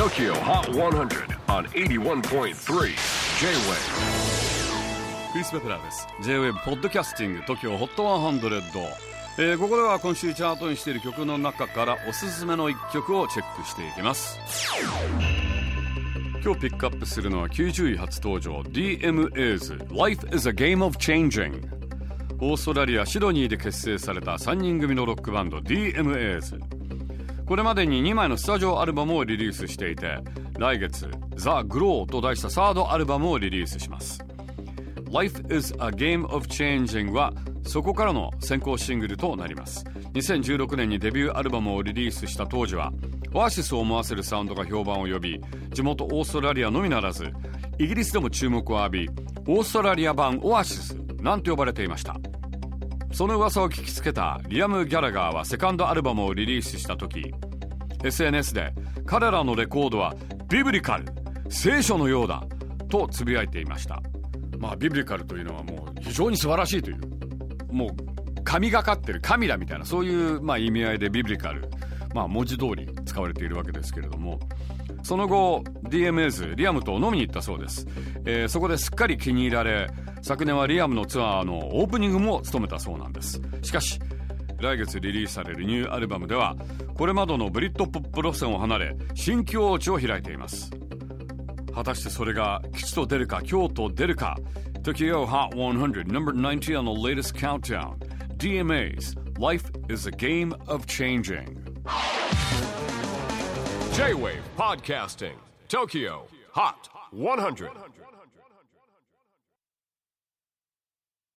TOKYO HOT 100 on 81.3 J-WAVE クリス・ベプラーです。J-WAVE ポッドキャスティング TOKYO HOT 100、えー、ここでは今週チャートにしている曲の中からおすすめの一曲をチェックしていきます。今日ピックアップするのは90位初登場 DMA's Life is a Game of Changing オーストラリア・シドニーで結成された3人組のロックバンド DMA's これまでに2枚のスタジオアルバムをリリースしていて来月「ザ・グローと題したサードアルバムをリリースします。Life is a Game of Changing はそこからの先行シングルとなります。2016年にデビューアルバムをリリースした当時はオアシスを思わせるサウンドが評判を呼び地元オーストラリアのみならずイギリスでも注目を浴びオーストラリア版オアシスなんて呼ばれていました。その噂を聞きつけたリアム・ギャラガーはセカンドアルバムをリリースした時 SNS で彼らのレコードはビブリカル聖書のようだとつぶやいていました。まあビブリカルというのはもう非常に素晴らしいという。もう神がかってる神だみたいなそういうまあ意味合いでビブリカルまあ文字通り使われているわけですけれどもその後 DMAs リアムと飲みに行ったそうです、えー、そこですっかり気に入られ昨年はリアムのツアーのオープニングも務めたそうなんです。しかし来月リリースされるニューアルバムではこれまでのブリッドポップ路線を離れ新境地を開いています。果たしてそれが吉と出るか京と出るか Tokyo Hot 100 number 90 on the latest countdown DMA's Life is a Game of Changing. J-Wave Podcasting. Tokyo Hot 100